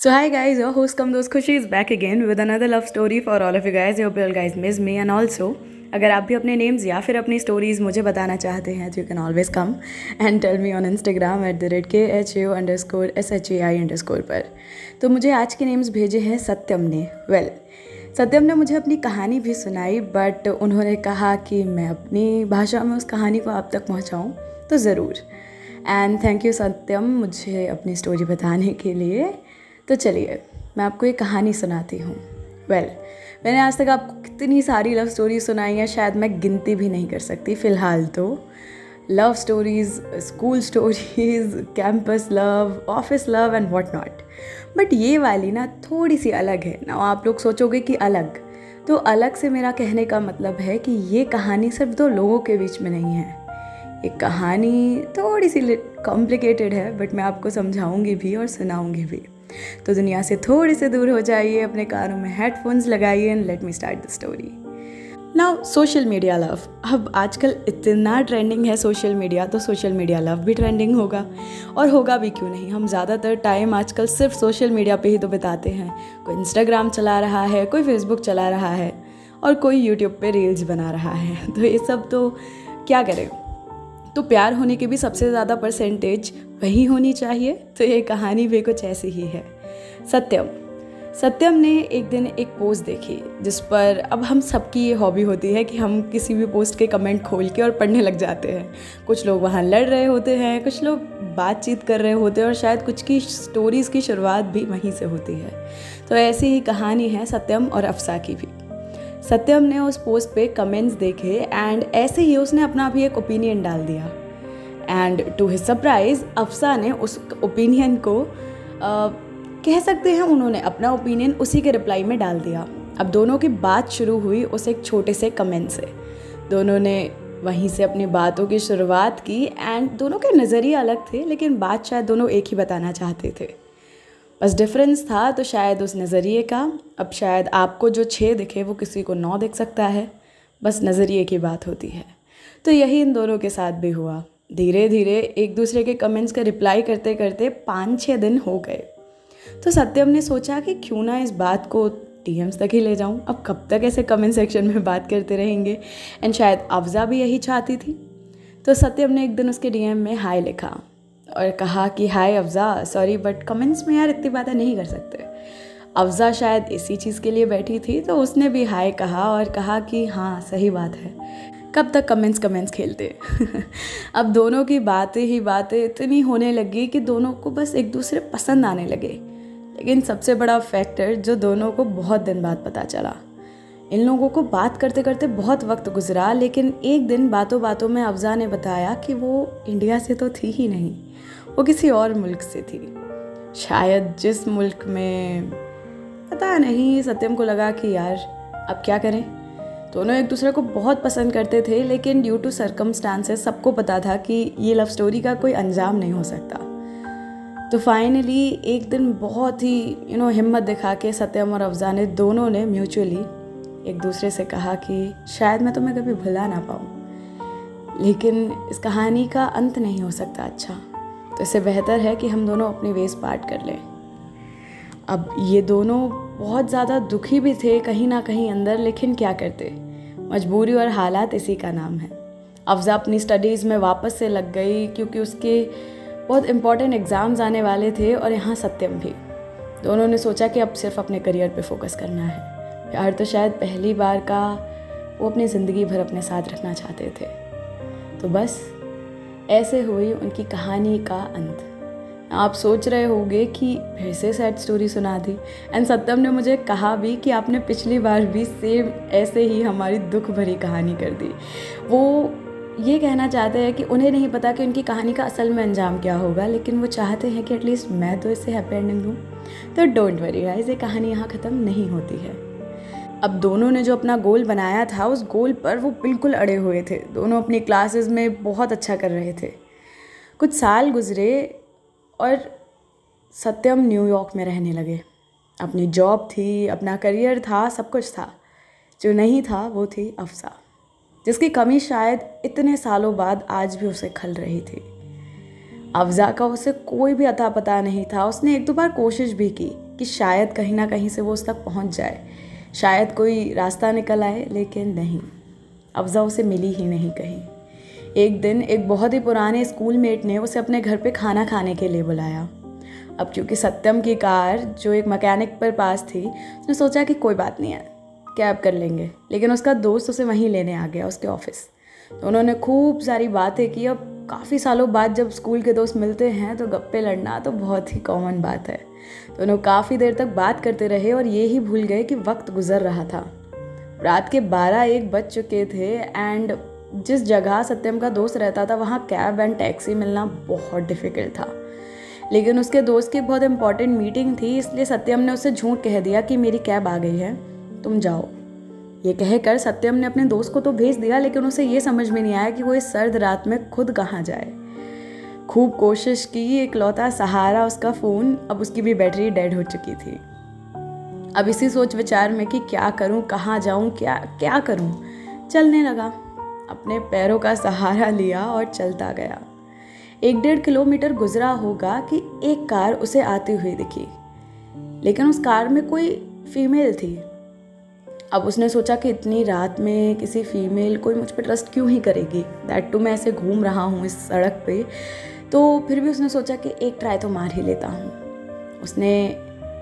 So hi guys, your host Kam Dost Khushi is back again with another love story for all of you guys. Hope all guys miss me and also अगर आप भी अपने names या फिर अपनी stories मुझे बताना चाहते हैं तो you can always come and tell me on Instagram at the rate K H U underscore S H A I underscore पर। तो मुझे आज के नेम्स भेजे हैं सत्यम ने। वेल well, सत्यम ने मुझे अपनी कहानी भी सुनाई बट उन्होंने कहा कि मैं अपनी भाषा में उस कहानी को आप तक पहुँचाऊँ तो ज़रूर। एंड थैंक यू सत्यम मुझे अपनी स्टोरी बताने के लिए। तो चलिए मैं आपको एक कहानी सुनाती हूँ। वेल well, मैंने आज तक आपको कितनी सारी लव स्टोरीज सुनाई हैं शायद मैं गिनती भी नहीं कर सकती फ़िलहाल तो। Love stories school stories campus love office love and what not but ये वाली ना थोड़ी सी अलग है। ना आप लोग सोचोगे कि अलग। तो अलग से मेरा कहने का मतलब है कि ये कहानी सिर्फ़ दो लोगों के बीच में नहीं है। ये कहानी थोड़ी सी कॉम्प्लिकेटेड है बट मैं आपको समझाऊँगी भी और सुनाऊँगी भी। तो दुनिया से थोड़े से दूर हो जाइए, अपने कानों में हेडफोन्स लगाइए and let me start the story now social media love अब आजकल इतना ट्रेंडिंग है सोशल मीडिया तो सोशल मीडिया लव भी ट्रेंडिंग होगा। और होगा भी क्यों नहीं? हम ज़्यादातर टाइम आजकल सिर्फ़ सोशल मीडिया पे ही तो बिताते हैं। कोई इंस्टाग्राम चला रहा है, कोई फेसबुक चला रहा है, और कोई यूट्यूब पे रील्स बना रहा है। तो ये सब तो क्या करें? तो प्यार होने की भी सबसे ज़्यादा परसेंटेज वही होनी चाहिए। तो ये कहानी भी कुछ ऐसी ही है। सत्यम। सत्यम ने एक दिन एक पोस्ट देखी, जिस पर अब हम सबकी ये हॉबी होती है कि हम किसी भी पोस्ट के कमेंट खोल के और पढ़ने लग जाते हैं। कुछ लोग वहाँ लड़ रहे होते हैं, कुछ लोग बातचीत कर रहे होते हैं और शायद कुछ की स्टोरीज़ की शुरुआत भी वहीं से होती है। तो ऐसी ही कहानी है सत्यम और अफसा की भी। सत्यम ने उस पोस्ट पे कमेंट्स देखे एंड ऐसे ही उसने अपना भी एक ओपिनियन डाल दिया। And to his surprise Afsa ने उस ओपिनियन को आ, कह सकते हैं उन्होंने अपना ओपिनियन उसी के रिप्लाई में डाल दिया। अब दोनों की बात शुरू हुई उस एक छोटे से कमेंट से। दोनों ने वहीं से अपनी बातों की शुरुआत की एंड दोनों के नज़रिए अलग थे लेकिन बात शायद दोनों एक ही बताना चाहते थे। बस डिफरेंस था तो शायद उस नज़रिए का। अब शायद आपको जो छः दिखे वो किसी को नौ दिख सकता है। बस नज़रिए की बात होती है। तो यही इन दोनों के साथ भी हुआ। धीरे धीरे एक दूसरे के कमेंट्स का रिप्लाई करते करते पाँच छः दिन हो गए। तो सत्यम ने सोचा कि क्यों ना इस बात को डीएम्स तक ही ले जाऊँ। अब कब तक ऐसे कमेंट सेक्शन में बात करते रहेंगे? एंड शायद अफजा भी यही चाहती थी। तो सत्यम ने एक दिन उसके डीएम में हाय लिखा। और कहा कि, hi Afza sorry but comments में यार इतनी बातें नहीं कर सकते. अफ़ज़ा शायद इसी चीज़ के लिए बैठी थी तो उसने भी हाय कहा और कहा कि हाँ सही बात है। कब तक कमेंट्स कमेंट्स खेलते? अब दोनों की बातें ही बातें इतनी होने लगी कि दोनों को बस एक दूसरे पसंद आने लगे। लेकिन सबसे बड़ा फैक्टर जो दोनों को बहुत दिन बाद पता चला। इन लोगों को बात करते करते बहुत वक्त गुजरा, लेकिन एक दिन बातों बातों में अफजा ने बताया कि वो इंडिया से तो थी ही नहीं, वो किसी और मुल्क से थी। शायद जिस मुल्क में, पता नहीं, सत्यम को लगा कि यार, अब क्या करें? दोनों एक दूसरे को बहुत पसंद करते थे, लेकिन ड्यू टू सरकमस्टांसेस सबको पता था कि ये लव स्टोरी का कोई अंजाम नहीं हो सकता। तो फाइनली एक दिन बहुत ही यू नो हिम्मत दिखा के सत्यम और अफजा ने दोनों ने म्यूचुअली एक दूसरे से कहा कि शायद मैं तुम्हें कभी भुला ना पाऊँ। लेकिन इस कहानी का अंत नहीं हो सकता अच्छा। तो इससे बेहतर है कि हम दोनों अपनी वेज पार्ट कर लें। अब ये दोनों बहुत ज़्यादा दुखी भी थे कहीं ना कहीं अंदर, लेकिन क्या करते? मजबूरी और हालात इसी का नाम है। अफजा अपनी स्टडीज़ में वापस से लग गई क्योंकि उसके बहुत इंपॉर्टेंट एग्ज़ाम्स आने वाले थे और यहाँ सत्यम भी। दोनों ने सोचा कि अब सिर्फ़ अपने करियर पे फोकस करना है। प्यार तो शायद पहली बार का वो अपनी ज़िंदगी भर अपने साथ रखना चाहते थे। तो बस, ऐसे हुई उनकी कहानी का अंत। आप सोच रहे होंगे कि फिर से सैड स्टोरी सुना दी। एंड सत्यम ने मुझे कहा भी कि आपने पिछली बार भी सेम ऐसे ही हमारी दुख भरी कहानी कर दी। वो ये कहना चाहते हैं कि उन्हें नहीं पता कि उनकी कहानी का असल में अंजाम क्या होगा, लेकिन वो चाहते हैं कि एटलीस्ट मैं तो इससे हैप्पी एंडिंग दूँ। तो डोंट वरी गाइस ये कहानी यहाँ ख़त्म नहीं होती है। अब दोनों ने जो अपना गोल बनाया था, उस गोल पर वो बिल्कुल अड़े हुए थे। दोनों अपनी क्लासेस में बहुत अच्छा कर रहे थे। कुछ साल गुजरे और सत्यम न्यूयॉर्क में रहने लगे। अपनी जॉब थी, अपना करियर था, सब कुछ था। जो नहीं था, वो थी अफसा, जिसकी कमी शायद इतने सालों बाद आज भी उसे खल रही थी। अफजा का उसे कोई भी अता पता नहीं था। उसने एक दो बार कोशिश भी की कि शायद कहीं ना कहीं से वो उस तक पहुँच जाए। शायद कोई रास्ता निकल आए, लेकिन नहीं। अफजा उसे मिली ही नहीं कहीं। एक दिन एक बहुत ही पुराने स्कूल मेट ने उसे अपने घर पे खाना खाने के लिए बुलाया। अब क्योंकि सत्यम की कार, जो एक मैकेनिक पर पास थी, उसने सोचा कि कोई बात नहीं है, कैब कर लेंगे। लेकिन उसका दोस्त उसे वहीं लेने आ गया, उसके ऑफ़िस। तो उन्होंने खूब सारी बातें की, अब काफ़ी सालों बाद जब स्कूल के दोस्त मिलते हैं तो गप्पे लड़ना तो बहुत ही कॉमन बात है। तो उन्होंने काफ़ी देर तक बात करते रहे और ये ही भूल गए कि वक्त गुजर रहा था। रात के बारह एक बज चुके थे एंड जिस जगह सत्यम का दोस्त रहता था, वहाँ कैब एंड टैक्सी मिलना बहुत डिफ़िकल्ट था। लेकिन उसके दोस्त की बहुत इंपॉर्टेंट मीटिंग थी, इसलिए सत्यम ने उसे झूठ कह दिया कि मेरी कैब आ गई है, तुम जाओ। ये कहकर सत्यम ने अपने दोस्त को तो भेज दिया, लेकिन उसे ये समझ में नहीं आया कि वो इस सर्द रात में खुद कहाँ जाए। खूब कोशिश की, इकलौता सहारा, उसका फ़ोन, अब उसकी भी बैटरी डेड हो चुकी थी। अब इसी सोच विचार में कि क्या करूँ, कहाँ जाऊँ, क्या क्या करूँ, चलने लगा। अपने पैरों का सहारा लिया और चलता गया। एक डेढ़ किलोमीटर गुजरा होगा कि एक कार उसे आती हुई दिखी। लेकिन उस कार में कोई फीमेल थी। अब उसने सोचा कि इतनी रात में किसी फीमेल कोई मुझ पर ट्रस्ट क्यों ही करेगी? दैट टू मैं ऐसे घूम रहा हूँ इस सड़क पे। तो फिर भी उसने सोचा कि एक ट्राई तो मार ही लेता हूँ। उसने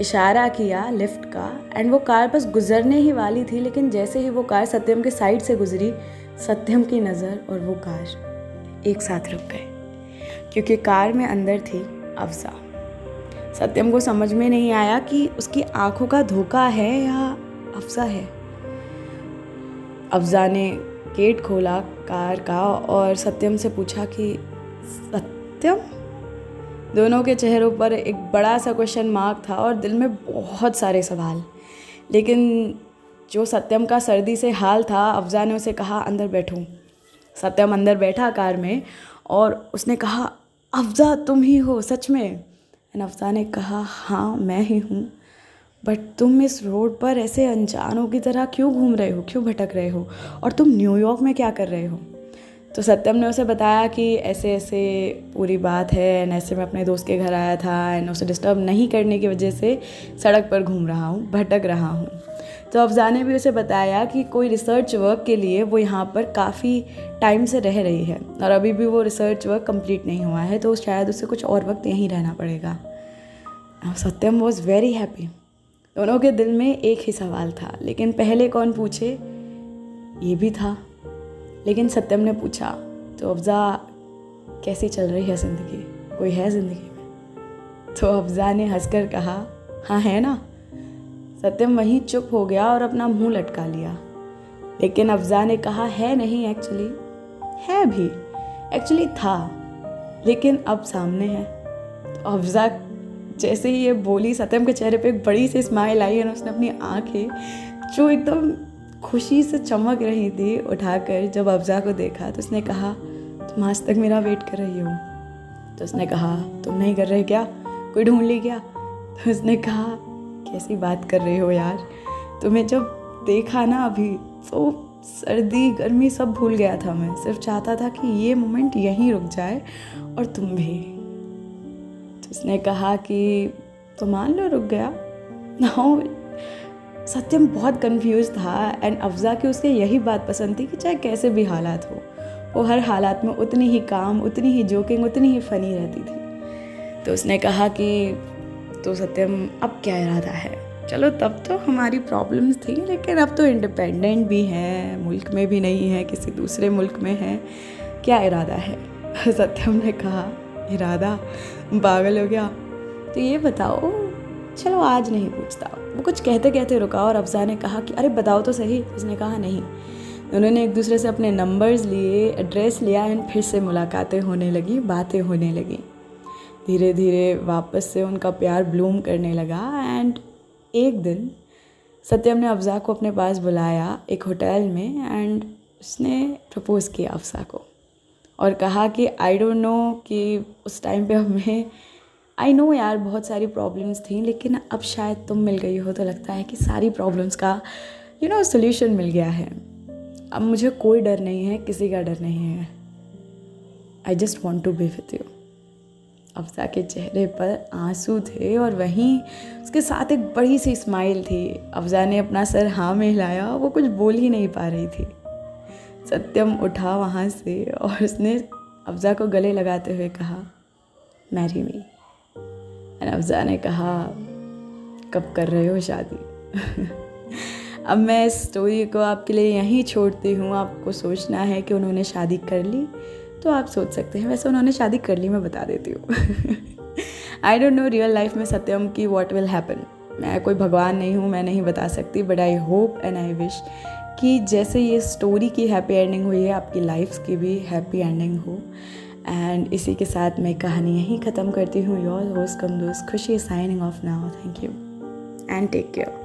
इशारा किया लिफ्ट का एंड वो कार बस गुजरने ही वाली थी, लेकिन जैसे ही वो कार सत्यम के साइड से गुजरी, सत्यम की नज़र और वो कार एक साथ रुक गए क्योंकि कार में अंदर थी अफजा। सत्यम को समझ में नहीं आया कि उसकी आँखों का धोखा है या अफजा है। अफजा ने गेट खोला कार का और सत्यम से पूछा कि, सत्यम? दोनों के चेहरों पर एक बड़ा सा क्वेश्चन मार्क था और दिल में बहुत सारे सवाल। लेकिन जो सत्यम का सर्दी से हाल था, अफजा ने उसे कहा, अंदर बैठूं। सत्यम अंदर बैठा कार में और उसने कहा, अफजा, तुम ही हो, सच में? एंड अफजा ने कहा हाँ मैं ही हूँ। बट तुम इस रोड पर ऐसे अनजानों की तरह क्यों घूम रहे हो? क्यों भटक रहे हो? और तुम न्यूयॉर्क में क्या कर रहे हो? तो सत्यम ने उसे बताया कि ऐसे ऐसे पूरी बात है एंड ऐसे मैं अपने दोस्त के घर आया था एंड उसे डिस्टर्ब नहीं करने की वजह से सड़क पर घूम रहा हूँ, भटक रहा हूँ। तो अफजा ने भी उसे बताया कि कोई रिसर्च वर्क के लिए वो यहाँ पर काफ़ी टाइम से रह रही है और अभी भी वो रिसर्च वर्क कंप्लीट नहीं हुआ है तो शायद उसे कुछ और वक्त यहीं रहना पड़ेगा। सत्यम वॉज़ वेरी हैप्पी दोनों के दिल में एक ही सवाल था, लेकिन पहले कौन पूछे? ये भी था। लेकिन सत्यम ने पूछा तो अफज़ा कैसी चल रही है ज़िंदगी? कोई है ज़िंदगी में? तो अफज़ा ने हंसकर कहा हाँ है ना। सत्यम वहीं चुप हो गया और अपना मुँह लटका लिया। लेकिन अफज़ा ने कहा, है नहीं एक्चुअली है भी एक्चुअली था, लेकिन अब सामने है। तो अफज़ा जैसे ही ये बोली, सत्यम के चेहरे पे एक बड़ी सी स्माइल आई और उसने अपनी आँखें, जो एकदम खुशी से चमक रही थी, उठाकर जब अफजा को देखा तो उसने कहा, तुम आज तक मेरा वेट कर रही हो? तो उसने कहा, तुम नहीं कर रहे क्या? कोई ढूंढ ली क्या? तो उसने कहा, कैसी बात कर रहे हो यार? तुम्हें जब देखा ना अभी तो सर्दी, गर्मी सब भूल गया था मैं। सिर्फ़ चाहता था कि ये मोमेंट यहीं रुक जाए और तुम भी। उसने कहा कि तो मान लो रुक गया। ना सत्यम बहुत कंफ्यूज था एंड अफजा की उसके यही बात पसंद थी कि चाहे कैसे भी हालात हो, वो हर हालात में उतनी ही काम उतनी ही जोकिंग उतनी ही फ़नी रहती थी। तो उसने कहा कि तो सत्यम, अब क्या इरादा है? चलो, तब तो हमारी प्रॉब्लम्स थी, लेकिन अब तो इंडिपेंडेंट भी हैं, मुल्क में भी नहीं है, किसी दूसरे मुल्क में है। क्या इरादा है? सत्यम ने कहा। इरादा, पागल हो गया। तो ये बताओ, चलो आज नहीं पूछता। वो कुछ कहते कहते रुका और अफजा ने कहा कि, अरे, बताओ तो सही। उसने कहा, नहीं। उन्होंने एक दूसरे से अपने नंबर्स लिए एड्रेस लिया एंड फिर से मुलाकातें होने लगी, बातें होने लगी। धीरे धीरे वापस से उनका प्यार ब्लूम करने लगा एंड एक दिन सत्यम ने अफजा को अपने पास बुलाया एक होटल में एंड उसने प्रपोज़ किया अफजा को। और कहा कि आई डोंट नो कि उस टाइम पे हमें आई नो यार बहुत सारी प्रॉब्लम्स थी, लेकिन अब शायद तुम मिल गई हो तो लगता है कि सारी प्रॉब्लम्स का यू नो सोल्यूशन मिल गया है। अब मुझे कोई डर नहीं है, किसी का डर नहीं है। I just want to be with you Afza के चेहरे पर आँसू थे और वहीं उसके साथ एक बड़ी सी स्माइल थी। अफजा ने अपना सर हाँ में हिलाया वो कुछ बोल ही नहीं पा रही थी। सत्यम उठा वहाँ से और उसने अफजा को गले लगाते हुए कहा, मैरी मी। एंड अफजा ने कहा, कब कर रहे हो शादी? अब मैं इस स्टोरी को आपके लिए यहीं छोड़ती हूँ। आपको सोचना है कि उन्होंने शादी कर ली तो आप सोच सकते हैं। वैसे उन्होंने शादी कर ली, मैं बता देती हूँ। I don't know real life में सत्यम की वॉट विल हैपन मैं कोई भगवान नहीं हूँ, मैं नहीं बता सकती but I hope and I wish कि जैसे ये स्टोरी की हैप्पी एंडिंग हुई है, आपकी लाइफ की भी हैप्पी एंडिंग हो। एंड इसी के साथ मैं कहानी यहीं ख़त्म करती हूँ योर होस्ट कम दोस्त Khushi signing off now thank you and take care